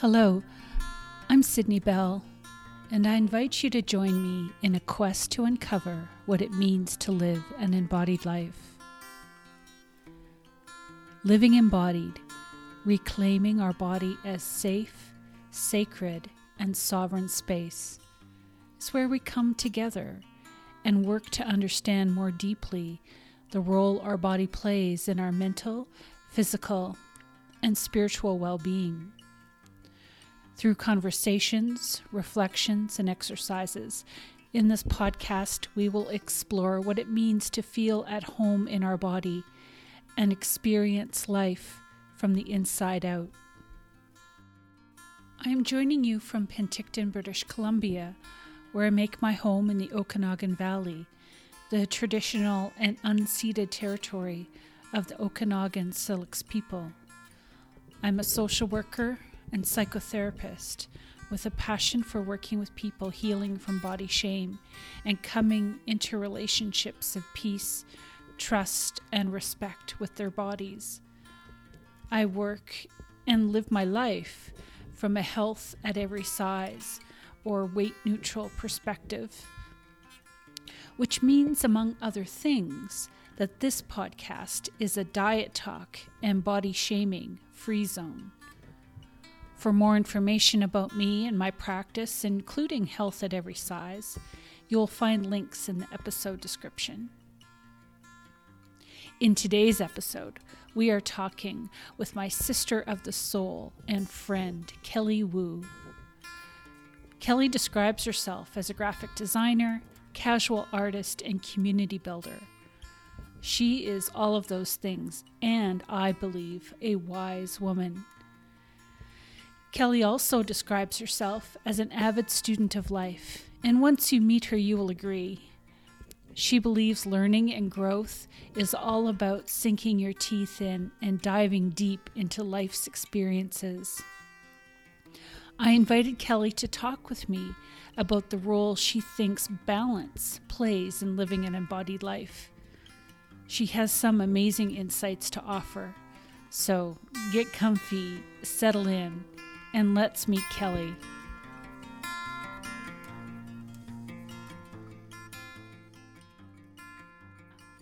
Hello, I'm Sydney Bell, and I invite you to join me in a quest to uncover what it means to live an embodied life. Living embodied, reclaiming our body as safe, sacred, and sovereign space is where we come together and work to understand more deeply the role our body plays in our mental, physical, and spiritual well being. Through conversations, reflections, and exercises, in this podcast, we will explore what it means to feel at home in our body and experience life from the inside out. I am joining you from Penticton, British Columbia, where I make my home in the Okanagan Valley, the traditional and unceded territory of the Okanagan Syilx people. I'm a social worker and psychotherapist with a passion for working with people healing from body shame and coming into relationships of peace, trust, and respect with their bodies. I work and live my life from a health at every size or weight neutral perspective, which means, among other things, that this podcast is a diet talk and body shaming free zone. For more information about me and my practice, including health at every size, you'll find links in the episode description. In today's episode, we are talking with my sister of the soul and friend, Kelly Woo. Kelly describes herself as a graphic designer, casual artist, and community builder. She is all of those things, and I believe a wise woman. Kelly also describes herself as an avid student of life, and once you meet her, you will agree. She believes learning and growth is all about sinking your teeth in and diving deep into life's experiences. I invited Kelly to talk with me about the role she thinks balance plays in living an embodied life. She has some amazing insights to offer. So get comfy, settle in, and let's meet Kelly.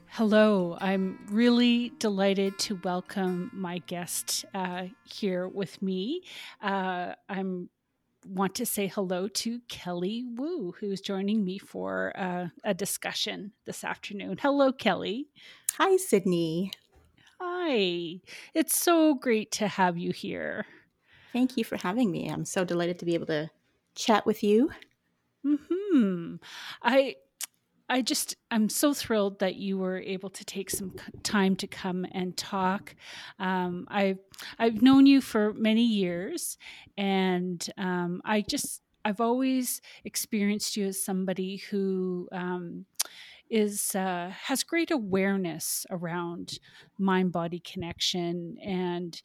Hello, I'm really delighted to welcome my guest uh, here with me. Uh, I'm want to say hello to Kelly Woo, who's joining me for uh, a discussion this afternoon. Hello, Kelly. Hi, Sydney. Hi. It's so great to have you here. Thank you for having me. I'm so delighted to be able to chat with you. Hmm. I I just I'm so thrilled that you were able to take some time to come and talk. Um, I've I've known you for many years, and um, I just I've always experienced you as somebody who um, is uh, has great awareness around mind body connection and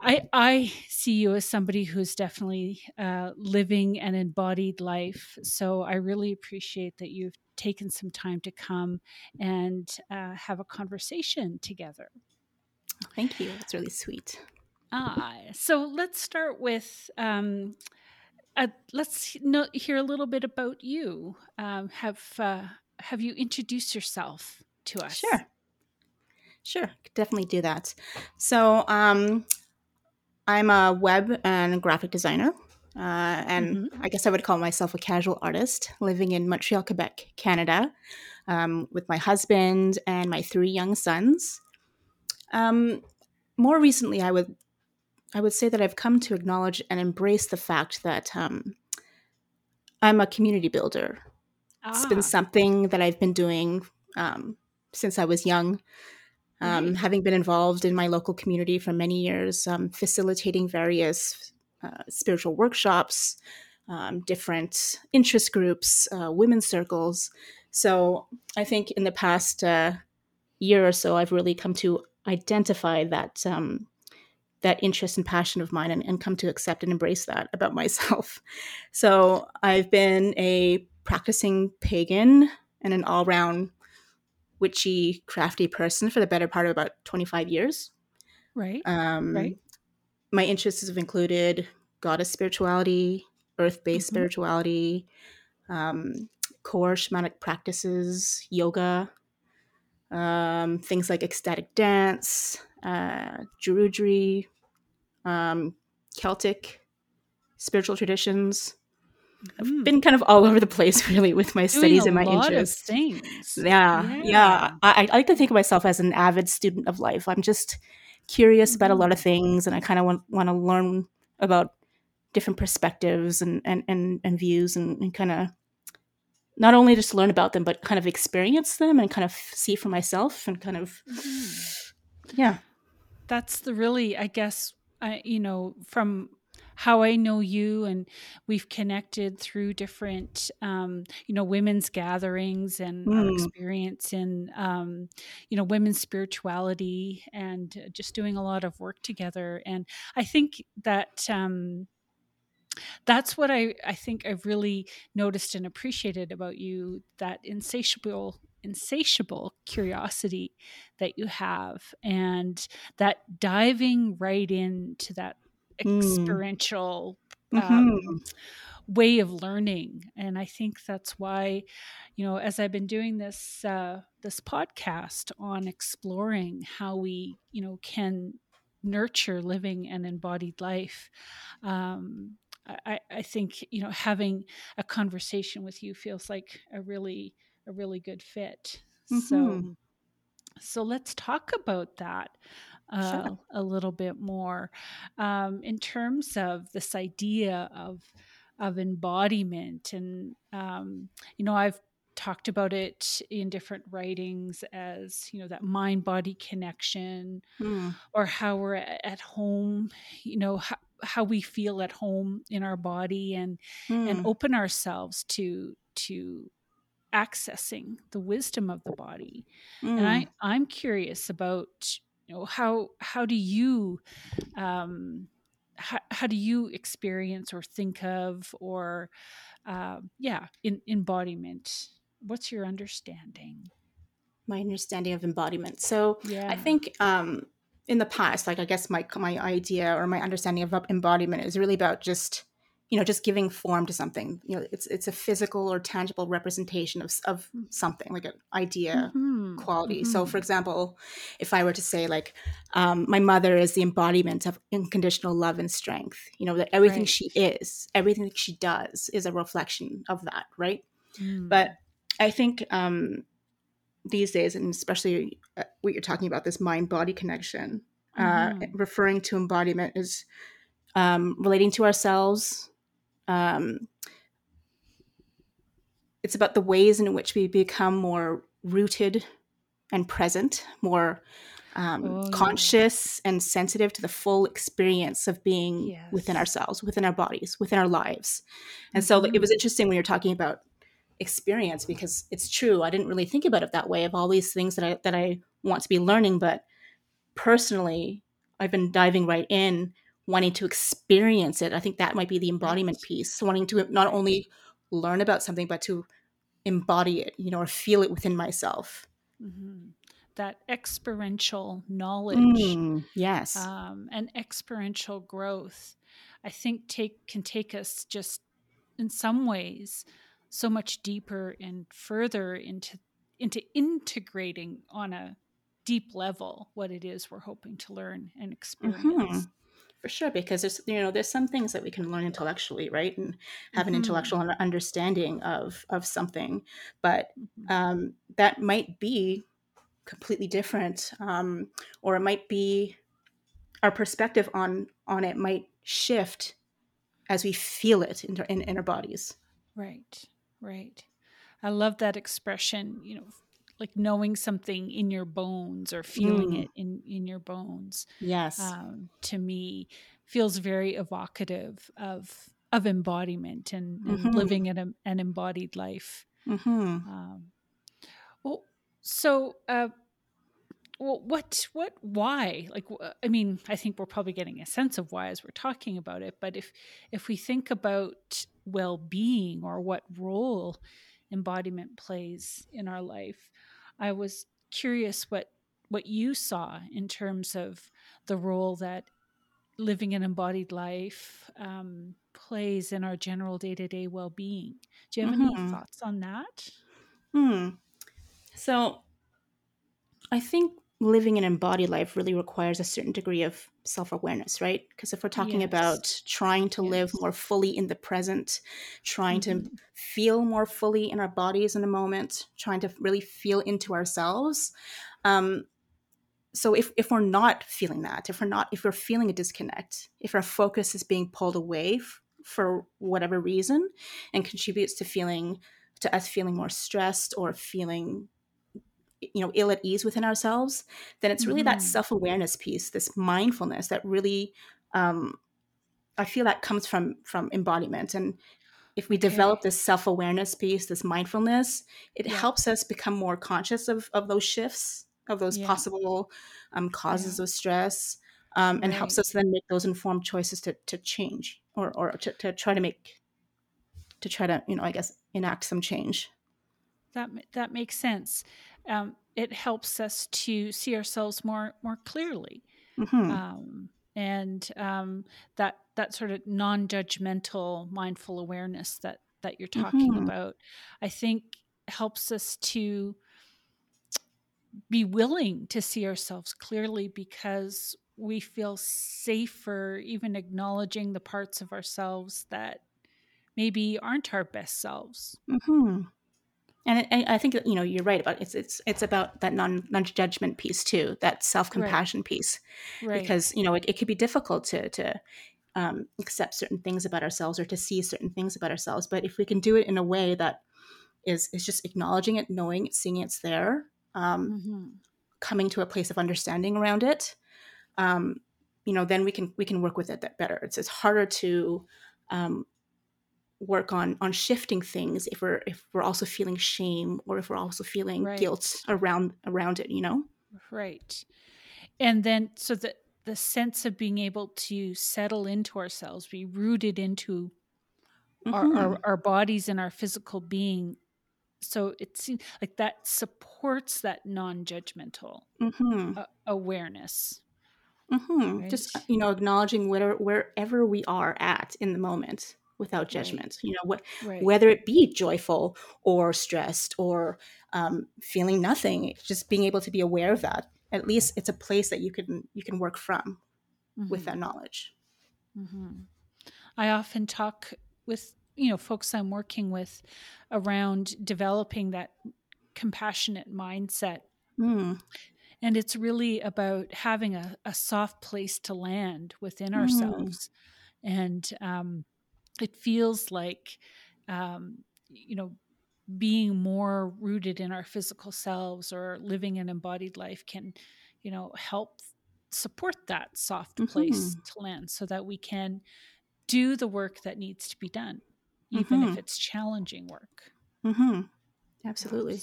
I, I see you as somebody who's definitely uh, living an embodied life. So I really appreciate that you've taken some time to come and uh, have a conversation together. Thank you. That's really sweet. Ah, so let's start with um, uh, let's know, hear a little bit about you. Um, have uh, have you introduced yourself to us? Sure. Sure, definitely do that. So, um, I'm a web and graphic designer. Uh, and mm-hmm. I guess I would call myself a casual artist living in Montreal, Quebec, Canada, um, with my husband and my three young sons. Um, more recently, I would I would say that I've come to acknowledge and embrace the fact that um, I'm a community builder. Ah. It's been ah. something that I've been doing um, since I was young um, having been involved in my local community for many years, um, facilitating various uh, spiritual workshops, um, different interest groups, uh, women's circles. So I think in the past uh, year or so, I've really come to identify that um, that interest and passion of mine, and, and come to accept and embrace that about myself. So I've been a practicing pagan and an all round witchy, crafty person for the better part of about 25 years. Right. Um, right. My interests have included goddess spirituality, earth based Mhm. spirituality, um, core shamanic practices, yoga, um, things like ecstatic dance, uh, Druidry, um, Celtic spiritual traditions. I've Mhm. been kind of all over the place, really, with my Doing studies and my interests. things. Yeah, yeah. Yeah. I, I like to think of myself as an avid student of life. I'm just curious about a lot of Mhm. things, and I kind of want want to learn about different perspectives and and and, and views, and, and kind of not only just learn about them, but kind of experience them and kind of see for myself, and kind of Mhm. yeah. That's the really, I guess, I you know, from how I know you and we've connected through different, um, you know, women's gatherings and our Mm, experience in, um, you know, women's spirituality and just doing a lot of work together. And I think that, um, that's what I, I think I've really noticed and appreciated about you that insatiable insatiable curiosity that you have and that diving right into that mm, experiential mhm, um, way of learning and i think that's why you know as i've been doing this uh, this podcast on exploring how we you know can nurture living an embodied life um, I, I think you know having a conversation with you feels like a really a really good fit. So mhm. so let's talk about that Sure. uh, a little bit more um, in terms of this idea of of embodiment and um, you know i've talked about it in different writings as you know that mind body connection Mm, or how we're at home you know how, how we feel at home in our body and and mm, open ourselves to to accessing the wisdom of the body and mm. i i'm curious about you know how how do you um how, how do you experience or think of or um yeah in embodiment what's your understanding my understanding of embodiment. So yeah. I think um, in the past, like I guess my my idea or my understanding of embodiment is really about just you know just giving form to something. You know, it's it's a physical or tangible representation of of something like an idea mm-hmm quality. So, for mm-hmm example, if I were to say like um, my mother is the embodiment of unconditional love and strength, you know that everything right she is, everything that she does, is a reflection of that, right? But mm. I think um, these days, and especially uh, what you're talking about, this mind body connection, uh, mm-hmm referring to embodiment is um, relating to ourselves. Um, it's about the ways in which we become more rooted and present, more um, oh conscious and sensitive to the full experience of being within ourselves, within our bodies, within our lives. And so it was mm-hmm interesting when you're talking about experience because it's true. I didn't really think about it that way of all these things that I that I want to be learning, but personally, I've been diving right in, wanting to experience it. I think that might be the embodiment piece, wanting to not only learn about something but to embody it, you know, or feel it within myself. hmm That experiential knowledge Mm, yes. um, and experiential growth, I think take can take us just in some ways so much deeper and further into into integrating on a deep level what it is we're hoping to learn and hmm experience. For sure, because there's you know there's some things that we can learn intellectually, right, and have an hmm intellectual understanding of of something, but hmm um, that might be completely different, um, or it might be our perspective on on it might shift as we feel it in, in, in our bodies. Right, right. I love that expression, you know, like knowing something in your bones or feeling Mm, it in, in your bones, yes. um, to me feels very evocative of of embodiment and, and Mm-hmm. living an, an embodied life. Mm-hmm. Um, well, so uh, well, what, what, why? Like, I mean, I think we're probably getting a sense of why as we're talking about it. But if, if we think about well-being or what role embodiment plays in our life, I was curious what, what you saw in terms of the role that living an embodied life um, plays in our general day to day well being. Do you have mm-hmm. any thoughts on that? Hmm. So, I think living an embodied life really requires a certain degree of self awareness, right? Because if we're talking yes. about trying to yes. live more fully in the present, trying mm-hmm. to feel more fully in our bodies in the moment, trying to really feel into ourselves. Um, so if, if we're not feeling that, if we're not, if we're feeling a disconnect, if our focus is being pulled away f- for whatever reason and contributes to feeling, to us feeling more stressed or feeling you know ill at ease within ourselves then it's really mm-hmm. that self-awareness piece this mindfulness that really um, i feel that comes from from embodiment and if we okay. develop this self-awareness piece this mindfulness it yeah. helps us become more conscious of of those shifts of those yeah. possible um, causes yeah. of stress um, and right. helps us then make those informed choices to, to change or, or to, to try to make to try to you know i guess enact some change that that makes sense um, it helps us to see ourselves more more clearly. Mm-hmm. Um, and um, that that sort of non-judgmental mindful awareness that that you're talking mm-hmm. about i think helps us to be willing to see ourselves clearly because we feel safer even acknowledging the parts of ourselves that maybe aren't our best selves mm-hmm and I, I think you know you're right about it. it's it's it's about that non non judgment piece too, that self compassion right. piece, right. because you know it, it could be difficult to to um, accept certain things about ourselves or to see certain things about ourselves. But if we can do it in a way that is is just acknowledging it, knowing it, seeing it's there, um, mm-hmm. coming to a place of understanding around it, um, you know, then we can we can work with it that better. It's it's harder to um, work on on shifting things if we're if we're also feeling shame or if we're also feeling right. guilt around around it you know right and then so the the sense of being able to settle into ourselves be rooted into mm-hmm. our, our, our bodies and our physical being so it seems like that supports that non-judgmental mm-hmm. uh, awareness mm-hmm. right? just you know acknowledging where, wherever we are at in the moment without judgment right. you know what right. whether it be joyful or stressed or um, feeling nothing just being able to be aware of that at least it's a place that you can you can work from mm-hmm. with that knowledge mm-hmm. i often talk with you know folks i'm working with around developing that compassionate mindset mm. and it's really about having a, a soft place to land within mm. ourselves and um, it feels like um, you know being more rooted in our physical selves or living an embodied life can you know help support that soft place mm-hmm. to land so that we can do the work that needs to be done even mm-hmm. if it's challenging work mm-hmm. absolutely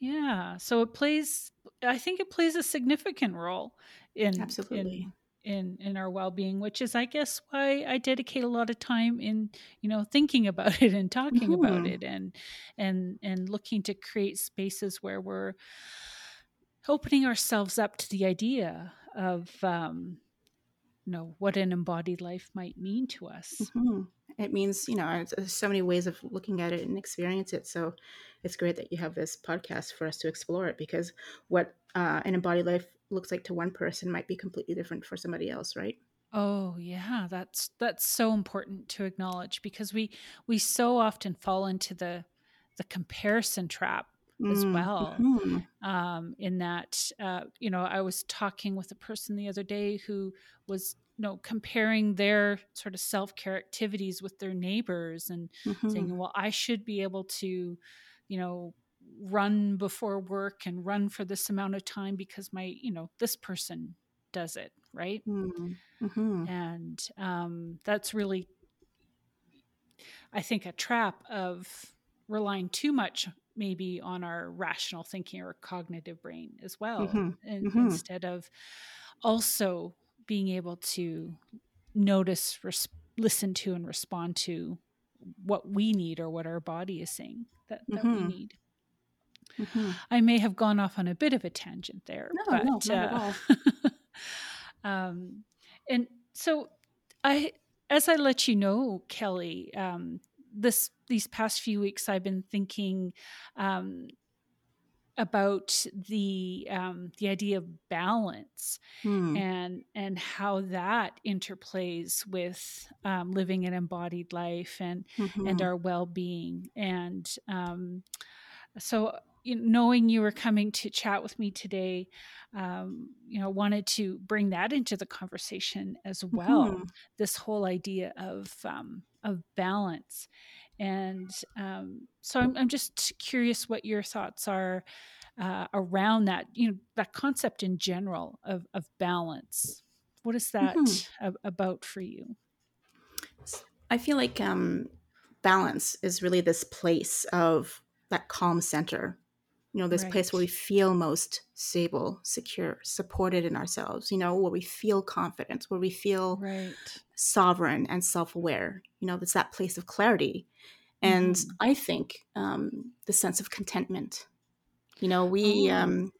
yeah so it plays i think it plays a significant role in absolutely in in in our well-being which is i guess why i dedicate a lot of time in you know thinking about it and talking mm-hmm. about it and and and looking to create spaces where we're opening ourselves up to the idea of um you know what an embodied life might mean to us mm-hmm. it means you know there's so many ways of looking at it and experience it so it's great that you have this podcast for us to explore it because what uh, an embodied life looks like to one person might be completely different for somebody else, right? Oh yeah, that's that's so important to acknowledge because we we so often fall into the the comparison trap as mm, well. Mm-hmm. Um, in that, uh, you know, I was talking with a person the other day who was you know comparing their sort of self-care activities with their neighbors and mm-hmm. saying well i should be able to you know run before work and run for this amount of time because my you know this person does it right mm-hmm. mm-hmm. and um, that's really i think a trap of relying too much maybe on our rational thinking or cognitive brain as well mm-hmm. And, mm-hmm. instead of also being able to notice res- listen to and respond to what we need or what our body is saying that, that we mm-hmm. need Mm-hmm. I may have gone off on a bit of a tangent there. No, but, no, not uh, at all. um, And so I as I let you know, Kelly, um, this these past few weeks I've been thinking um, about the um, the idea of balance Hmm. and and how that interplays with um, living an embodied life and Mhm. and our well being and um, so you know, knowing you were coming to chat with me today um, you know wanted to bring that into the conversation as well Mhm. this whole idea of um, of balance and um, so I'm, I'm just curious what your thoughts are uh, around that you know that concept in general of, of balance what is that Mhm. a- about for you I feel like um, balance is really this place of that calm center. You know, this place where we feel most stable, secure, supported in ourselves. You know, where we feel confident, where we feel right sovereign and self-aware. You know, it's that place of clarity, and hmm I think um, the sense of contentment. You know, we oh um,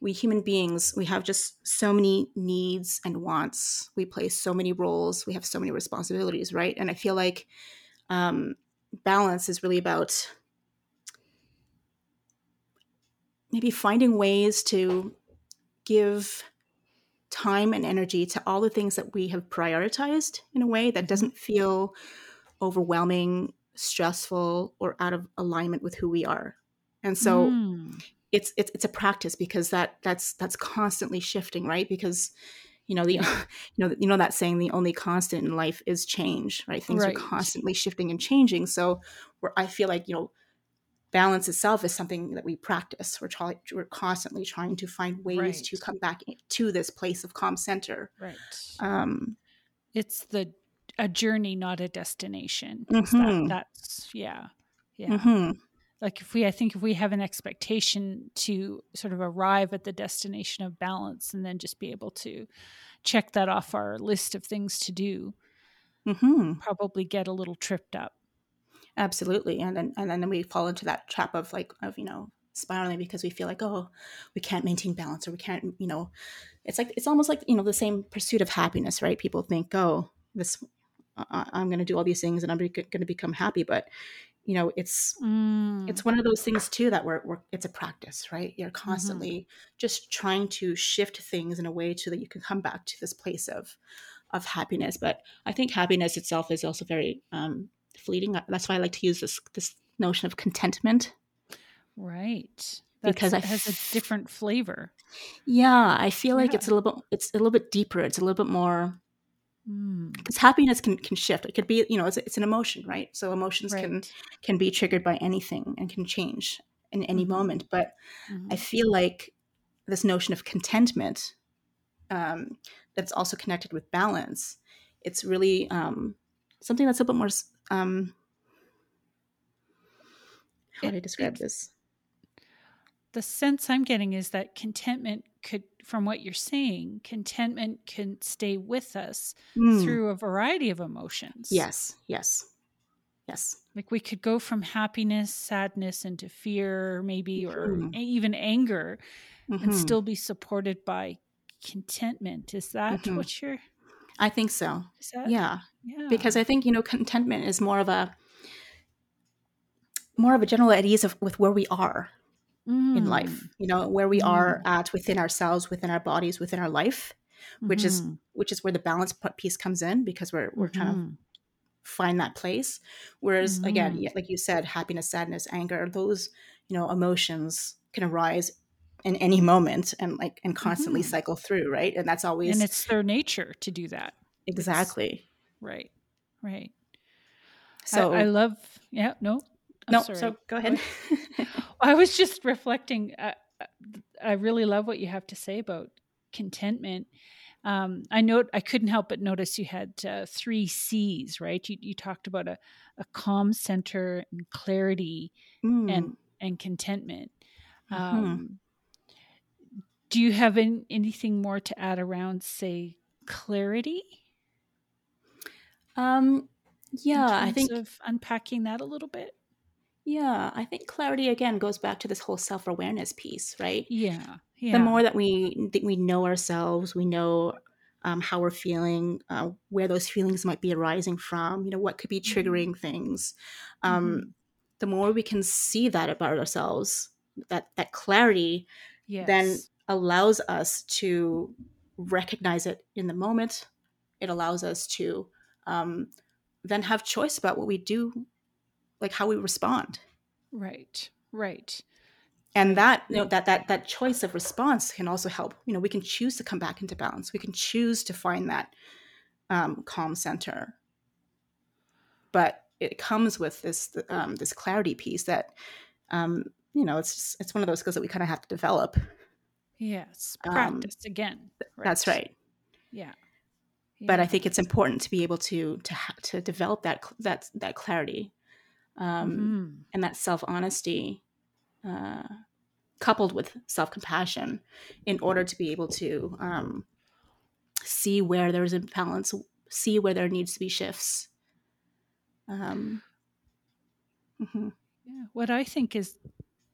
we human beings we have just so many needs and wants. We play so many roles. We have so many responsibilities, right? And I feel like um, balance is really about maybe finding ways to give time and energy to all the things that we have prioritized in a way that doesn't feel overwhelming, stressful, or out of alignment with who we are. And so mm. it's it's it's a practice because that that's that's constantly shifting, right? Because you know the you know you know that saying the only constant in life is change, right? Things are constantly shifting and changing. So where I feel like you know balance itself is something that we practice. We're trying we're constantly trying to find ways to come back to this place of calm center. right. Um, it's the a journey not a destination. Is that that's yeah yeah. Hmm like if we i think if we have an expectation to sort of arrive at the destination of balance and then just be able to check that off our list of things to do hmm probably get a little tripped up Absolutely, and then and then we fall into that trap of like of you know spiraling because we feel like oh we can't maintain balance or we can't you know it's like it's almost like you know the same pursuit of happiness right? People think oh this i'm going to do all these things and i'm going to become happy but you know it's mm. it's one of those things too that we're, we're it's a practice right? You're hmm constantly just trying to shift things in a way so that you can come back to this place of of happiness but i think happiness itself is also very um fleeting. That's why i like to use this this notion of contentment. Right. Because it has a different flavor. Yeah i feel like yeah it's a little bit it's a little bit deeper. It's a little bit more mm. because happiness can can shift. It could be you know it's, it's an emotion right? So emotions can right. can be triggered by anything and can change in any hmm moment. But hmm i feel like this notion of contentment um, that's also connected with balance. It's really um, something that's a bit more. Um, how would I describe it this? the sense i'm getting is that contentment could from what you're saying contentment can stay with us Mm, through a variety of emotions. Yes, yes, yes. like we could go from happiness sadness into fear maybe or a- even anger and hmm still be supported by contentment. Is that hmm what you're I think so. that Yeah, because I think you know contentment is more of a more of a general at ease of with where we are in life. mm, You know where we are mm, at within ourselves, within our bodies, within our life, which is mm-hmm, which is where the balance piece comes in because we're we're trying to mm-hmm, find that place. Whereas again mm-hmm, yeah, like you said happiness sadness anger those you know emotions can arise in any moment and like and constantly mm-hmm. cycle through right and that's always and it's their nature to do that it's exactly right right I, I love yeah no i'm no sorry so go ahead I was just reflecting. Uh, uh, I really love what you have to say about contentment. Um, I know I couldn't help but notice you had uh, three C's, right? You, you talked about a, a calm center and clarity and mm, and contentment. hmm Um, do you have an, anything more to add around, say, clarity um in yeah i think of unpacking that a little bit? yeah i think clarity again goes back to this whole self-awareness piece right Yeah, the more that we that we know ourselves we know um, how we're feeling, uh, where those feelings might be arising from, you know, what could be Mm-hmm. triggering things. Um, Mhm. The more we can see that about ourselves, that that clarity Yes. then allows us to recognize it in the moment. It allows us to um, then have choice about what we do, like how we respond. right. Right. and that you know that that that choice of response can also help you know we can choose to come back into balance we can choose to find that um, calm center but it comes with this um, this clarity piece that um, you know it's just, it's one of those skills that we kind of have to develop Yes. Um, Practice again. that's right Yeah. but i think it's important to be able to to to develop that that that clarity um, Mhm. and that self honesty uh, coupled with self compassion in order to be able to um, see where there's imbalance, see where there needs to be shifts. Um, mm-hmm. Yeah. What I think is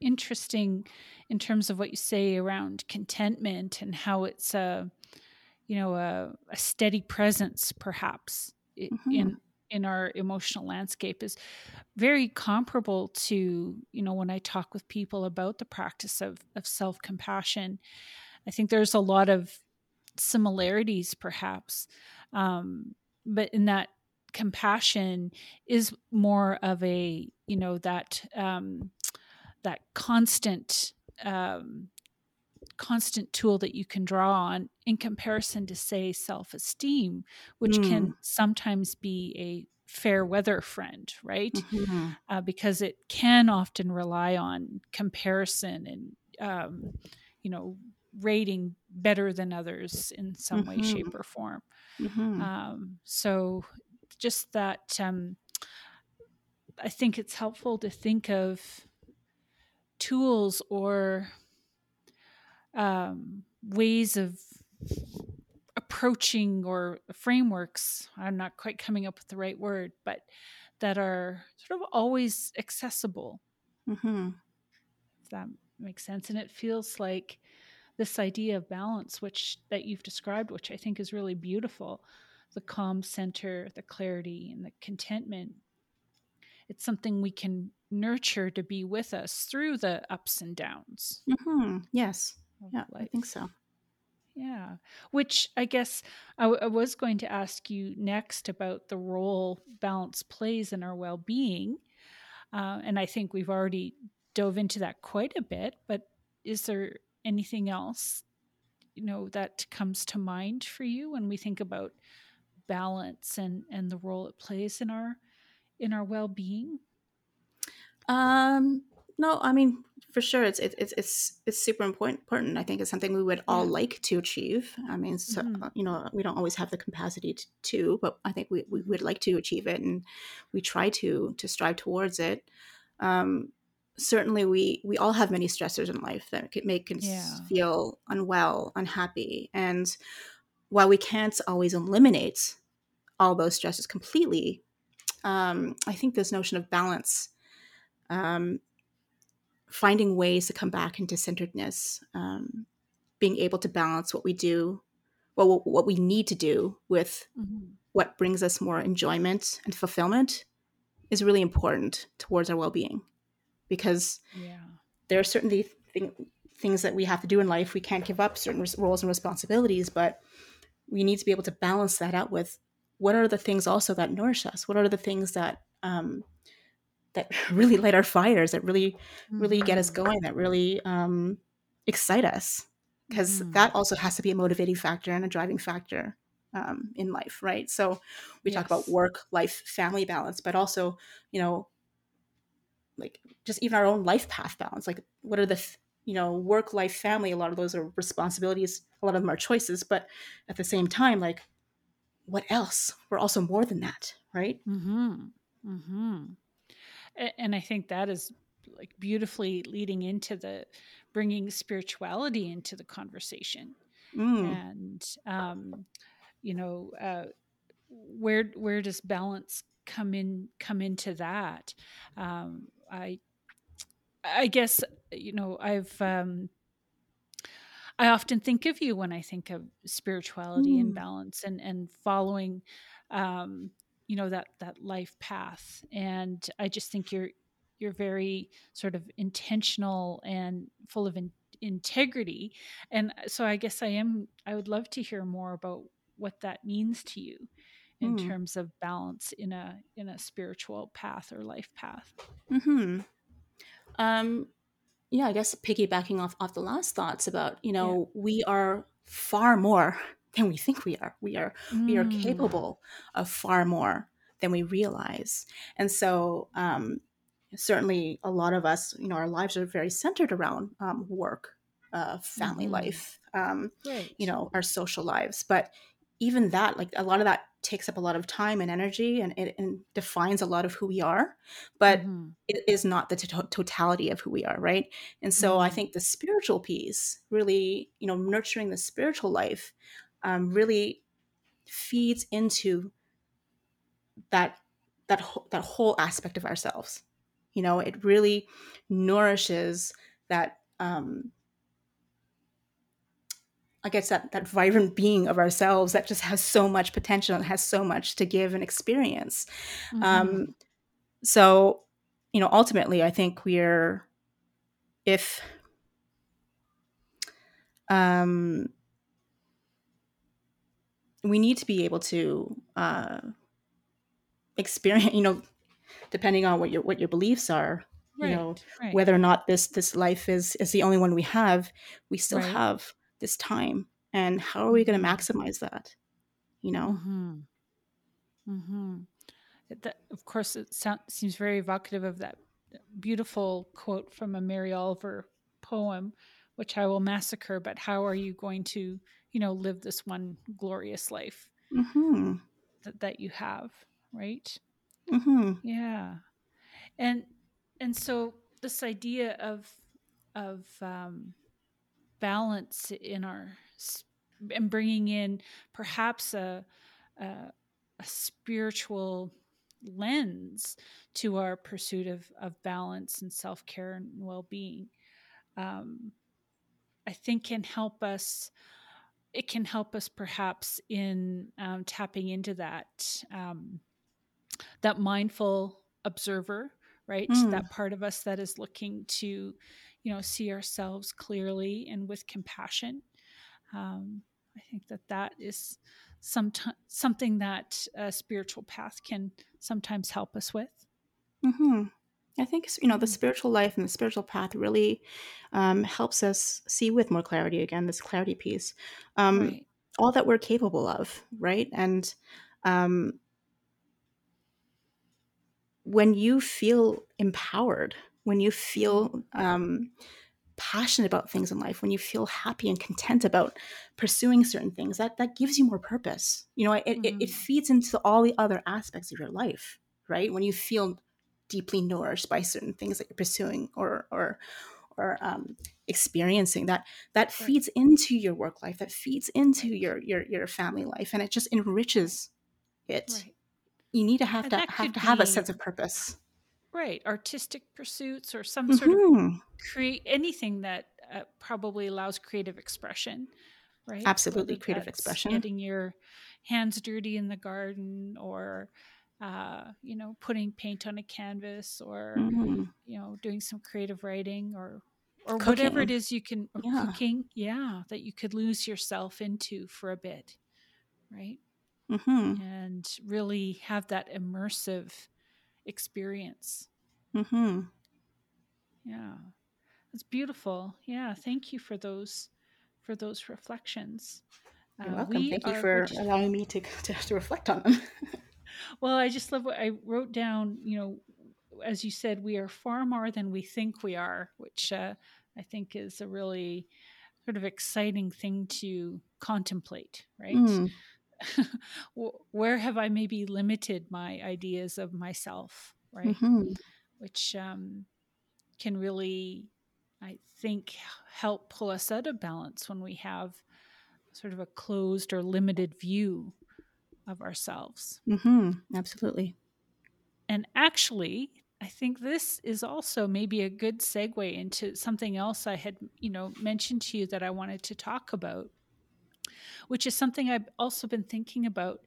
interesting in terms of what you say around contentment and how it's a, you know, a, a steady presence, perhaps Mhm. in in our emotional landscape is very comparable to you know when i talk with people about the practice of, of self-compassion i think there's a lot of similarities perhaps um, but in that compassion is more of a you know that um, that constant um, constant tool that you can draw on in comparison to say self-esteem which can sometimes be a fair weather friend right Mhm. uh, because it can often rely on comparison and um, you know rating better than others in some way Mhm. shape or form Mhm. um, so just that um, i think it's helpful to think of tools or um, ways of approaching or frameworks. I'm not quite coming up with the right word but that are sort of always accessible. Mhm. if that makes sense? And it feels like this idea of balance which that you've described which i think is really beautiful the calm center the clarity and the contentment it's something we can nurture to be with us through the ups and downs Mhm. Yes. Yeah, I think so. Yeah, which I guess I, w- I was going to ask you next about the role balance plays in our well being. Uh, and I think we've already dove into that quite a bit, but is there anything else, you know, that comes to mind for you when we think about balance and, and the role it plays in our in our well being? Um, no, I mean, for sure, it's it, it's it's it's super important. Important. I think it's something we would all like to achieve. I mean, so, Mhm. uh, you know, we don't always have the capacity to, to, but I think we, we would like to achieve it, and we try to to strive towards it. Um, certainly, we we all have many stressors in life that could make us Yeah. feel unwell, unhappy, and while we can't always eliminate all those stresses completely, um, I think this notion of balance um, finding ways to come back into centeredness, um, being able to balance what we do, well, what we need to do with Mhm. what brings us more enjoyment and fulfillment is really important towards our well-being because Yeah. there are certainly thing, things that we have to do in life we can't give up certain roles and responsibilities but we need to be able to balance that out with what are the things also that nourish us what are the things that um, that really light our fires that really really get us Mhm. going that really um, excite us because Mhm. that also has to be a motivating factor and a driving factor um, in life right so we talk about work life family balance but also you know like just even our own life path balance like what are the th- you know work life family a lot of those are responsibilities a lot of them are choices but at the same time like what else we're also more than that right Hmm. Hmm. And I think that is like beautifully leading into the bringing spirituality into the conversation, mm. and um, you know, uh, where where does balance come in come into that? Um, I I guess you know I've um, I often think of you when I think of spirituality mm. and balance and and following um, you know that that life path and I just think you're you're very sort of intentional and full of in, integrity and so I guess I am I would love to hear more about what that means to you in mm. terms of balance in a in a spiritual path or life path. Hmm. Um. Yeah, I guess piggybacking off off the last thoughts about you know yeah. we are far more than we think we are. We are mm. we are mm. capable of far more than we realize, and so um, certainly a lot of us, you know, our lives are very centered around um, work, uh, family mm-hmm. life, um, right. you know, our social lives. But even that, like a lot of that takes up a lot of time and energy and it and defines a lot of who we are, but mm-hmm. it is not the to- totality of who we are, right? And so mm-hmm. I think the spiritual piece, really, you know, nurturing the spiritual life, um, really feeds into that that ho- that whole aspect of ourselves. You know, it really nourishes that um, I guess that that vibrant being of ourselves that just has so much potential and has so much to give and experience. Mm-hmm. Um, so, you know, ultimately, I think we're if um, we need to be able to uh, experience, you know, depending on what your what your beliefs are, right, you know, right. whether or not this this life is is the only one we have, we still right. have this time and how are we going to mm-hmm. maximize that you know mm-hmm. Mm-hmm. That, of course it sounds, seems very evocative of that beautiful quote from a mary oliver poem which i will massacre but how are you going to you know live this one glorious life mm-hmm. that, that you have right mm-hmm. yeah and and so this idea of of um, balance in our and bringing in perhaps a, a, a spiritual lens to our pursuit of, of balance and self-care and well-being um, i think can help us it can help us perhaps in um, tapping into that um, that mindful observer right mm. that part of us that is looking to you know see ourselves clearly and with compassion um, i think that that is some something that a spiritual path can sometimes help us with mm-hmm. i think you know the mm. spiritual life and the spiritual path really um, helps us see with more clarity again this clarity piece um, right. all that we're capable of right and um, when you feel empowered when you feel um, passionate about things in life, when you feel happy and content about pursuing certain things, that that gives you more purpose. You know, it, mm-hmm. it, it mm-hmm. feeds into all the other aspects of your life, right? When you feel deeply nourished by certain things that you're pursuing or or or um, experiencing that that feeds into your work life that feeds into your your your family life and it just enriches it right. you need to have and to have to have a sense of purpose right artistic pursuits or some mm-hmm. sort of mm-hmm. create anything that uh, probably allows creative expression right absolutely Whether creative expression getting your hands dirty in the garden or uh, you know putting paint on a canvas or mm-hmm. you know doing some creative writing or or cooking. whatever it is you can yeah. cooking yeah that you could lose yourself into for a bit right mm-hmm. and really have that immersive experience. Mm-hmm. Yeah. That's beautiful. Yeah. Thank you for those for those reflections. You're uh, welcome. Thank you for allowing me to, to, to reflect on them. well, I just love what I wrote down, you know, as you said, we are far more than we think we are, which uh, I think is a really sort of exciting thing to contemplate, right? Mm. where have I maybe limited my ideas of myself, right? Mm-hmm. Which um, can really, I think, help pull us out of balance when we have sort of a closed or limited view of ourselves. Mm-hmm. Absolutely. And actually, I think this is also maybe a good segue into something else I had, you know, mentioned to you that I wanted to talk about, which is something I've also been thinking about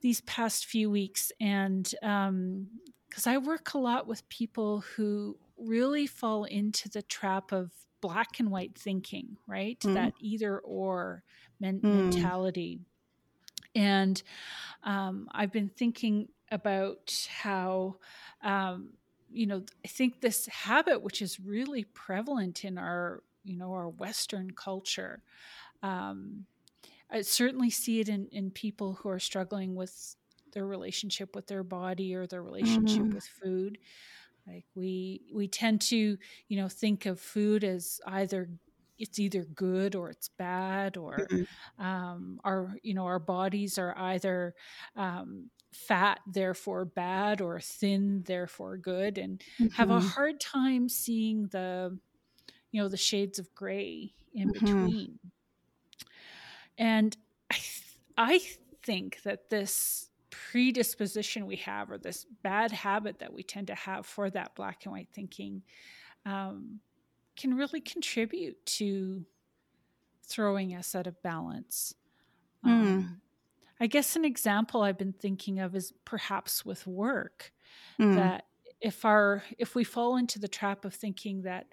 these past few weeks. And because um, I work a lot with people who really fall into the trap of black and white thinking, right? Mm. That either or men- mm. mentality. And um, I've been thinking about how, um, you know, I think this habit, which is really prevalent in our, you know, our Western culture, um, I certainly see it in, in people who are struggling with their relationship with their body or their relationship mm-hmm. with food. Like we we tend to, you know, think of food as either it's either good or it's bad or um, our you know our bodies are either um, fat therefore bad or thin therefore good and mm-hmm. have a mm-hmm. hard time seeing the you know the shades of gray in mm-hmm. between and I, th- I think that this predisposition we have or this bad habit that we tend to have for that black and white thinking um, can really contribute to throwing us out of balance. Mm. Um, I guess an example I've been thinking of is perhaps with work mm. that if our if we fall into the trap of thinking that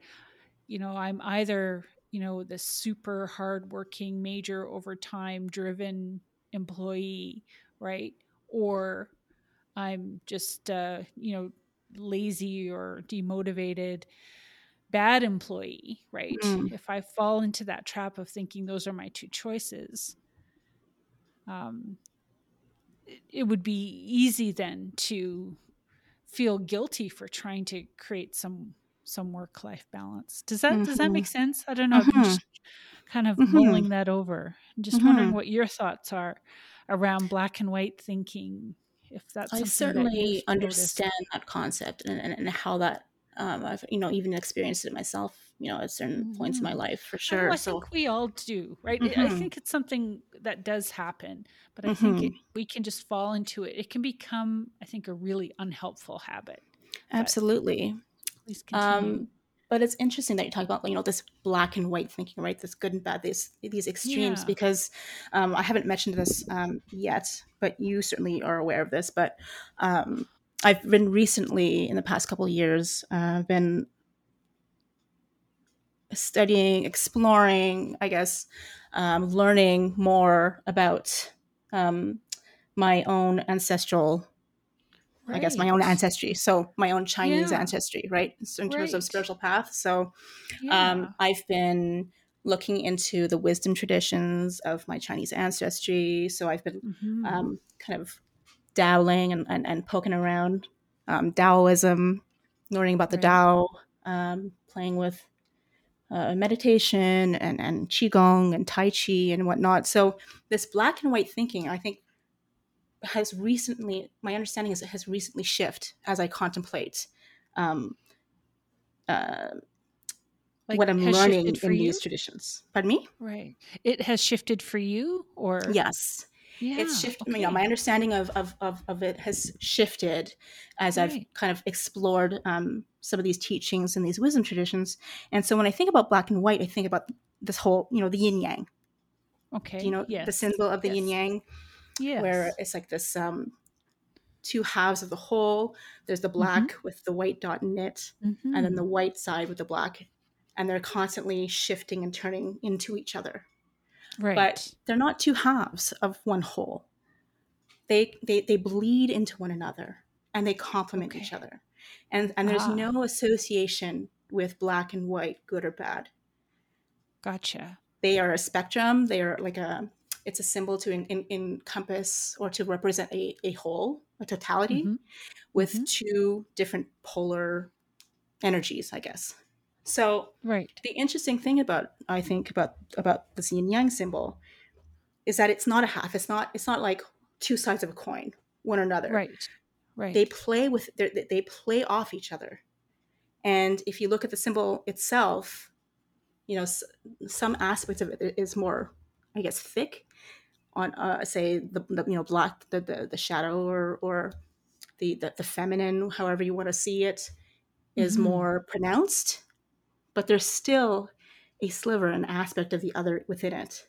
you know I'm either you know the super hardworking major overtime driven employee right or I'm just uh, you know lazy or demotivated bad employee, right? Mm. If I fall into that trap of thinking those are my two choices, um, it, it would be easy then to feel guilty for trying to create some some work life balance. Does that mm-hmm. does that make mm-hmm. sense? I don't know. Mm-hmm. I'm just kind of mm-hmm. mulling that over. I'm just wondering mm-hmm. what your thoughts are around black and white thinking. If that's I certainly that understand that concept and, and, and how that um, I've you know even experienced it myself you know at certain points in my mm-hmm. life for sure. I so. think we all do, right? I think it's something that does happen, but I think it, we can just fall into it. It can become, I think, a really unhelpful habit. Absolutely. Please continue. Um, but it's interesting that you talk about you know this black and white thinking right this good and bad these these extremes yeah. because um, i haven't mentioned this um, yet but you certainly are aware of this but um, I've been recently in the past couple of years uh, been studying, exploring, I guess, um, learning more about um, my own ancestral, right. I guess, my own ancestry. So my own Chinese yeah. ancestry, right? So in terms right. of spiritual path. So um, yeah. um, I've been looking into the wisdom traditions of my Chinese ancestry. So I've been mm-hmm. um, kind of dabbling and, and, and poking around um, Taoism, learning about the right. Tao, um, playing with uh, meditation and, and Qigong and Tai Chi and whatnot. So, this black and white thinking, I think, has recently, my understanding is it has recently shifted as I contemplate um, uh, like what I'm learning in you? these traditions. Pardon me? Right. It has shifted for you, or yes, yeah, it's shifted okay. you know my understanding of, of, of, of, it has shifted as right. i've kind of explored um, some of these teachings and these wisdom traditions and so when i think about black and white i think about this whole you know the yin yang okay you know yes. the symbol of the yes. yin yang yes. where it's like this um, two halves of the whole there's the black mm-hmm. with the white dot in it mm-hmm. and then the mm-hmm. white side with the black and they're constantly shifting and turning into each other Right. But they're not two halves of one whole. They they they bleed into one another and they complement okay. each other. And and there's ah. no association with black and white, good or bad. Gotcha. They are a spectrum. They are like a it's a symbol to in, in, encompass or to represent a, a whole, a totality, mm-hmm. with mm-hmm. two different polar energies, I guess. So right. the interesting thing about I think about about this yin yang symbol is that it's not a half. It's not it's not like two sides of a coin, one or another. Right. Right. They play with they play off each other. And if you look at the symbol itself, you know, some aspects of it is more, I guess, thick on, uh, say the, the you know black the, the the shadow or or the the, the feminine, however you want to see it, is mm-hmm. more pronounced, but there's still a sliver, an aspect of the other within it.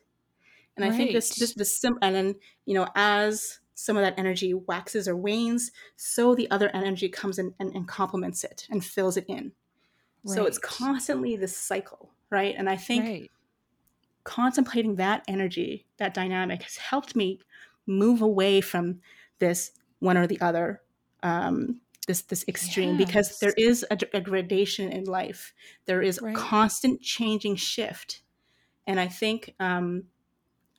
And right. I think this this the sim and then you know as some of that energy waxes or wanes, so the other energy comes in and, and complements it and fills it in. Right. So it's constantly this cycle, right? And I think right. Contemplating that energy, that dynamic, has helped me move away from this one or the other um, this this extreme yes. because there is a, a, gradation in life there is right. a constant changing shift and i think um,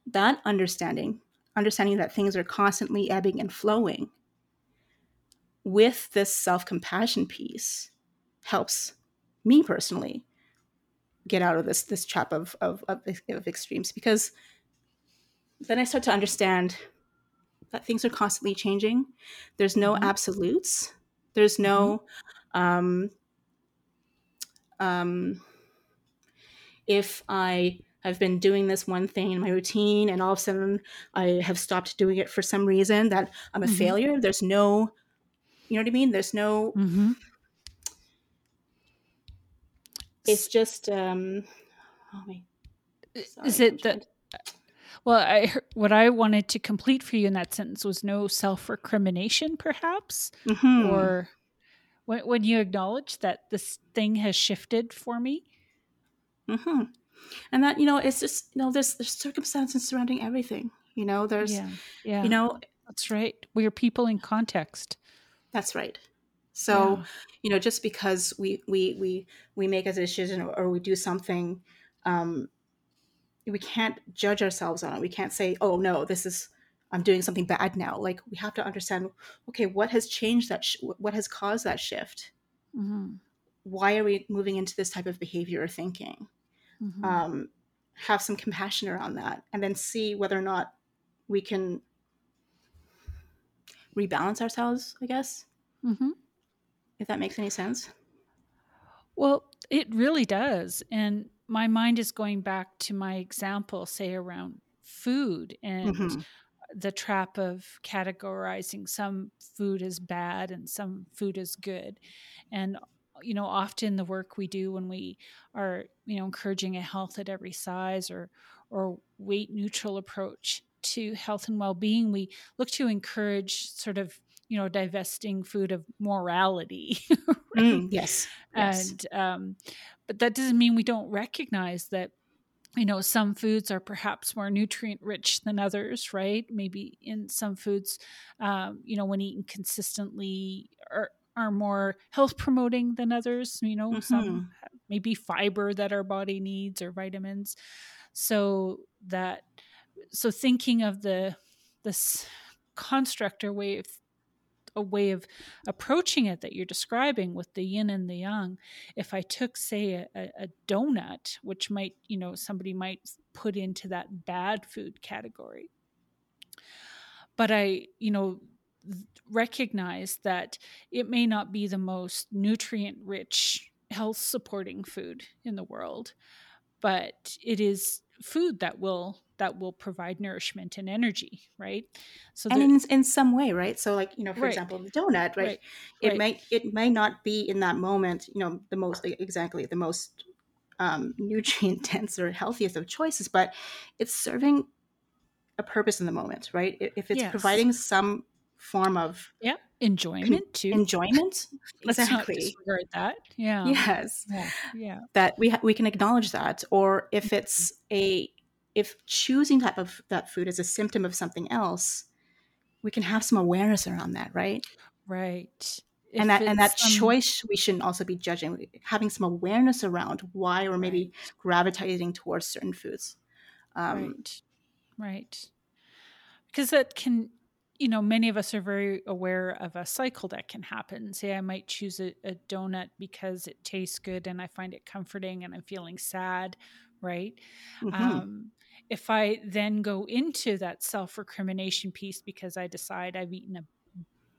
that understanding understanding that things are constantly ebbing and flowing with this self-compassion piece helps me personally get out of this this trap of of, of, of extremes because then i start to understand that things are constantly changing. There's no mm-hmm. absolutes. There's no mm-hmm. um, um, if I have been doing this one thing in my routine and all of a sudden I have stopped doing it for some reason that I'm a mm-hmm. failure. There's no, you know what I mean? There's no, mm-hmm. It's just, um, oh my, sorry, is it that well, I what I wanted to complete for you in that sentence was no self recrimination, perhaps, mm-hmm. or when, when you acknowledge that this thing has shifted for me. Mm-hmm. And that you know, it's just you know, there's there's circumstances surrounding everything. You know, there's yeah, yeah. you know, that's right. We are people in context. That's right. So, yeah. you know, just because we we we we make a decision or, or we do something um, we can't judge ourselves on it. We can't say, "Oh no, this is I'm doing something bad now." Like we have to understand, okay, what has changed that? Sh- what has caused that shift? Mm-hmm. Why are we moving into this type of behavior or thinking? Mm-hmm. Um, have some compassion around that, and then see whether or not we can rebalance ourselves. I guess, mm-hmm. If that makes any sense. Well, it really does, and my mind is going back to my example, say around food and mm-hmm. the trap of categorizing some food as bad and some food as good. And you know, often the work we do when we are, you know, encouraging a health at every size or or weight neutral approach to health and well-being, we look to encourage sort of you know divesting food of morality right? mm, yes, and um, but that doesn't mean we don't recognize that you know some foods are perhaps more nutrient rich than others right maybe in some foods um, you know when eaten consistently are, are more health promoting than others you know mm-hmm. some maybe fiber that our body needs or vitamins so that so thinking of the this constructor way of a way of approaching it that you're describing with the yin and the yang. If i took say a, a, donut which might you know somebody might put into that bad food category. But i you know recognize that it may not be the most nutrient rich health supporting food in the world but it is food that will that will provide nourishment and energy right so and in, in some way right so like you know for right. example the donut right, right. it right. may it may not be in that moment you know the most exactly the most um, nutrient dense or healthiest of choices but it's serving a purpose in the moment right if it's yes. providing some form of yeah enjoyment too enjoyment Let's exactly not disregard that yeah yes yeah, yeah. that we ha- we can acknowledge that or if mm-hmm. it's a if choosing type of that food is a symptom of something else we can have some awareness around that right? Right. And that and that um, choice we shouldn't also be judging having some awareness around why we're maybe right. gravitating towards certain foods. Um, right. Right. Because that can you know, many of us are very aware of a cycle that can happen. Say, I might choose a, a, donut because it tastes good and I find it comforting and I'm feeling sad, right? Mm-hmm. Um, if I then go into that self recrimination piece because I decide I've eaten a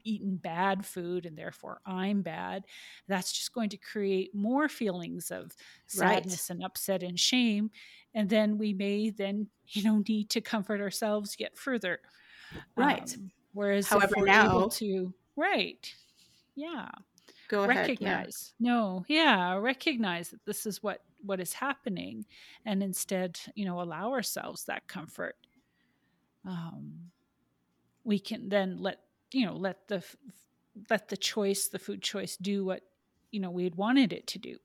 eaten bad food and therefore I'm bad, that's just going to create more feelings of sadness right. and upset and shame. And then we may then, you know, need to comfort ourselves yet further. Right. Um, whereas However, now, to right yeah go ahead recognize. Yeah. no yeah recognize that this is what what is happening and instead you know allow ourselves that comfort. Um we can then let you know let the let the choice the food choice do what you know we had wanted it to do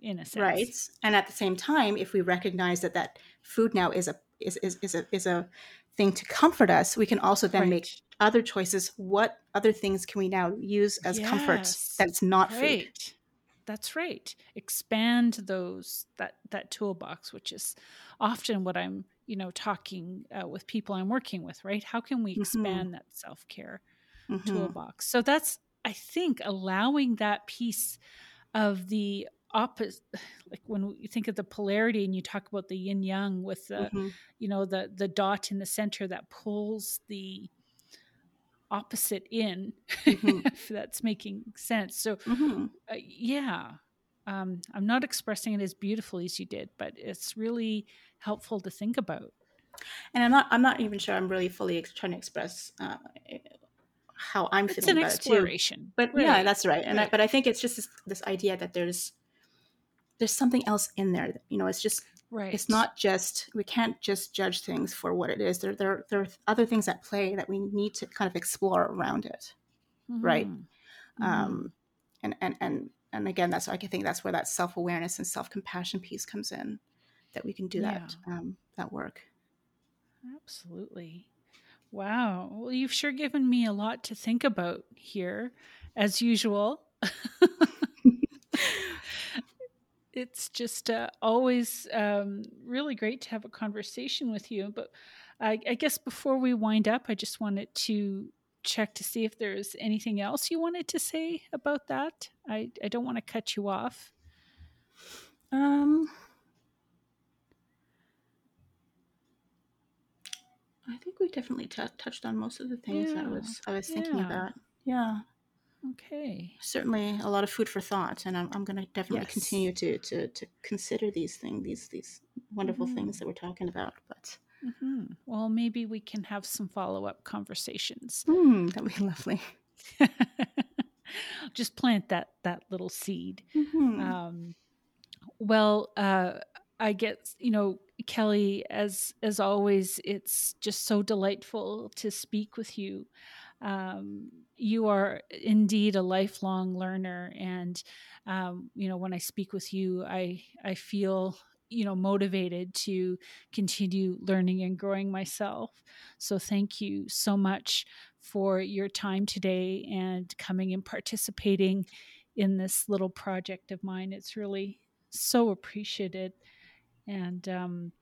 in a sense. Right and at the same time if we recognize that that food now is a is is, is a is a thing to comfort us we can also then right. make other choices what other things can we now use as yes. comfort that's not right. food that's right expand those that that toolbox which is often what i'm you know talking uh, with people i'm working with right how can we mm-hmm. expand mm-hmm. that self-care mm-hmm. toolbox so that's i think allowing that piece of the opposite like when you think of the polarity and you talk about the yin yang with the mm-hmm. you know the the dot in the center that pulls the opposite in mm-hmm. if that's making sense so mm-hmm. uh, yeah um, i'm not expressing it as beautifully as you did but it's really helpful to think about and i'm not i'm not even sure i'm really fully ex- trying to express uh, how i'm it's feeling an about exploration it too. but right. yeah that's right and right. I, but i think it's just this, this idea that there's there's something else in there you know it's just Right. It's not just we can't just judge things for what it is. There, there, there are other things at play that we need to kind of explore around it, mm-hmm. right? Mm-hmm. Um, and and and and again, that's I think that's where that self awareness and self compassion piece comes in, that we can do yeah. that um, that work. Absolutely. Wow. Well, you've sure given me a lot to think about here, as usual. it's just uh, always um, really great to have a conversation with you. But I, I, guess before we wind up, I just wanted to check to see if there's anything else you wanted to say about that. I, I don't want to cut you off. Um, I think we definitely t- touched on most of the things yeah. I was I was thinking yeah. about. Yeah. Okay. Certainly a lot of food for thought, and I'm, I'm going to definitely yes. continue to, to to consider these things, these these wonderful mm-hmm. things that we're talking about. But mm-hmm. well, maybe we can have some follow up conversations. Mm, that'd be lovely. Just plant that that little seed. Mm-hmm. Um, well, uh, I guess you know Kelly as as always. It's just so delightful to speak with you um, you are indeed a lifelong learner. And um, you know when i speak with you i i feel you know motivated to continue learning and growing myself. So thank you so much for your time today and coming and participating in this little project of mine. It's really so appreciated. And um,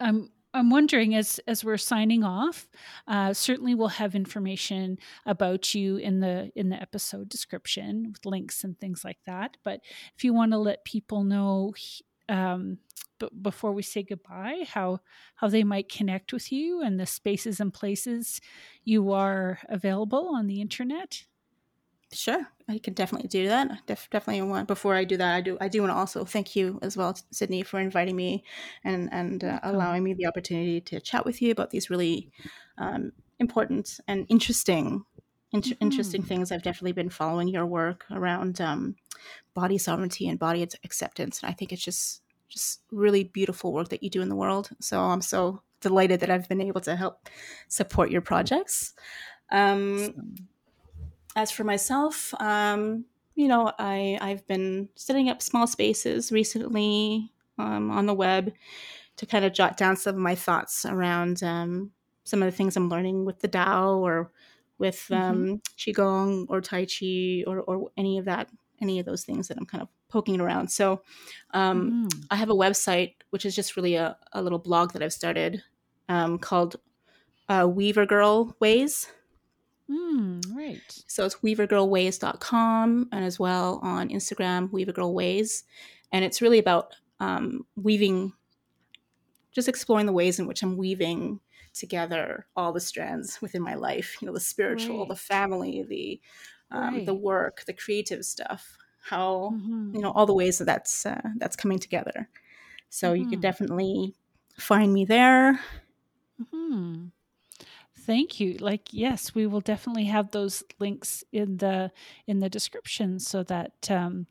i'm I'm wondering as as we're signing off, uh, certainly we'll have information about you in the in the episode description with links and things like that. But if you want to let people know um, b- before we say goodbye, how how they might connect with you and the spaces and places you are available on the internet. Sure, I can definitely do that. Def- definitely want. Before I do that, I do. I do want to also thank you as well, Sydney, for inviting me and and uh, allowing me the opportunity to chat with you about these really um, important and interesting, inter- mm-hmm. interesting things. I've definitely been following your work around um, body sovereignty and body acceptance, and I think it's just just really beautiful work that you do in the world. So I'm so delighted that I've been able to help support your projects. Um, awesome as for myself, um, you know, I I've been setting up small spaces recently um, on the web to kind of jot down some of my thoughts around um, some of the things I'm learning with the Tao or with mm-hmm. um, qigong or tai chi or or any of that any of those things that I'm kind of poking around. So um, mm. I have a website which is just really a, a little blog that I've started um, called uh, Weaver Girl Ways Mm, right. So it's weavergirlways.com and as well on Instagram, weavergirlways. And it's really about um, weaving, just exploring the ways in which I'm weaving together all the strands within my life, you know, the spiritual, right. the family, the, um, right. the work, the creative stuff, how, mm-hmm. you know, all the ways that that's, uh, that's coming together. So mm-hmm. you could mm-hmm. definitely find me there. Mm-hmm. Thank you like yes we will definitely have those links in the in the description so that um,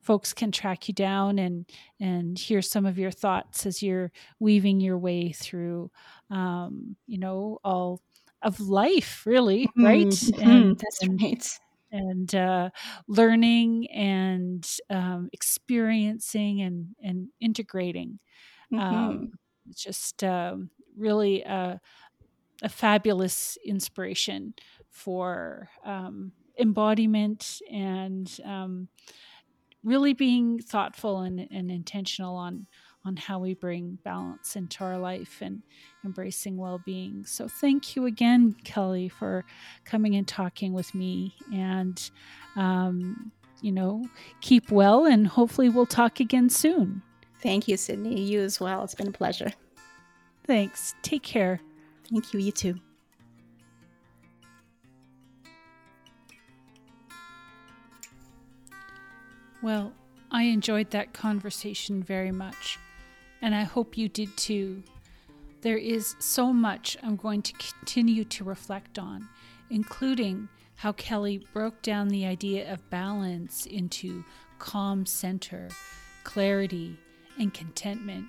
folks can track you down and and hear some of your thoughts as you're weaving your way through um, you know all of life really mm-hmm. right mm-hmm. and that's and, right and uh, learning and um, experiencing and and integrating mm-hmm. um, just um, really a, a, fabulous inspiration for um, embodiment and um, really being thoughtful and, and intentional on on how we bring balance into our life and embracing well-being. So thank you again, Kelly, for coming and talking with me. And um, you know, keep well, and hopefully we'll talk again soon. Thank you, Sydney. You as well. It's been a pleasure. Thanks. Take care. Thank you. You too. Well, I enjoyed that conversation very much, and I hope you did too. There is so much I'm going to continue to reflect on, including how Kelly broke down the idea of balance into calm center, clarity, and contentment.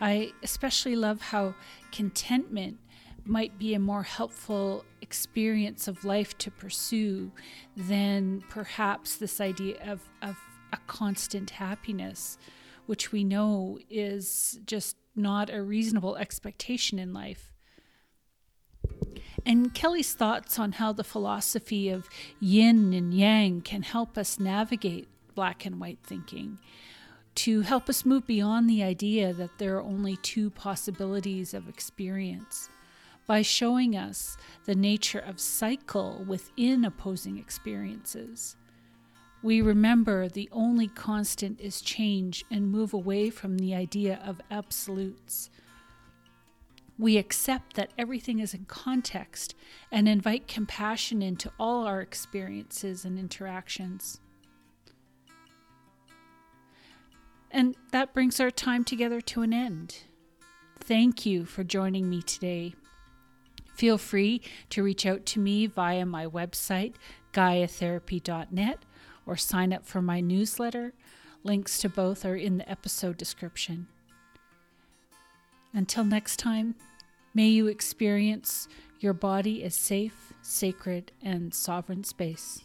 I especially love how contentment might be a more helpful experience of life to pursue than perhaps this idea of, of a constant happiness, which we know is just not a reasonable expectation in life. And Kelly's thoughts on how the philosophy of yin and yang can help us navigate black and white thinking to help us move beyond the idea that there are only two possibilities of experience by showing us the nature of cycle within opposing experiences. We remember the only constant is change and move away from the idea of absolutes. We accept that everything is in context and invite compassion into all our experiences and interactions. And that brings our time together to an end. Thank you for joining me today. Feel free to reach out to me via my website, gaiatherapy.net, or sign up for my newsletter. Links to both are in the episode description. Until next time, may you experience your body as safe, sacred, and sovereign space.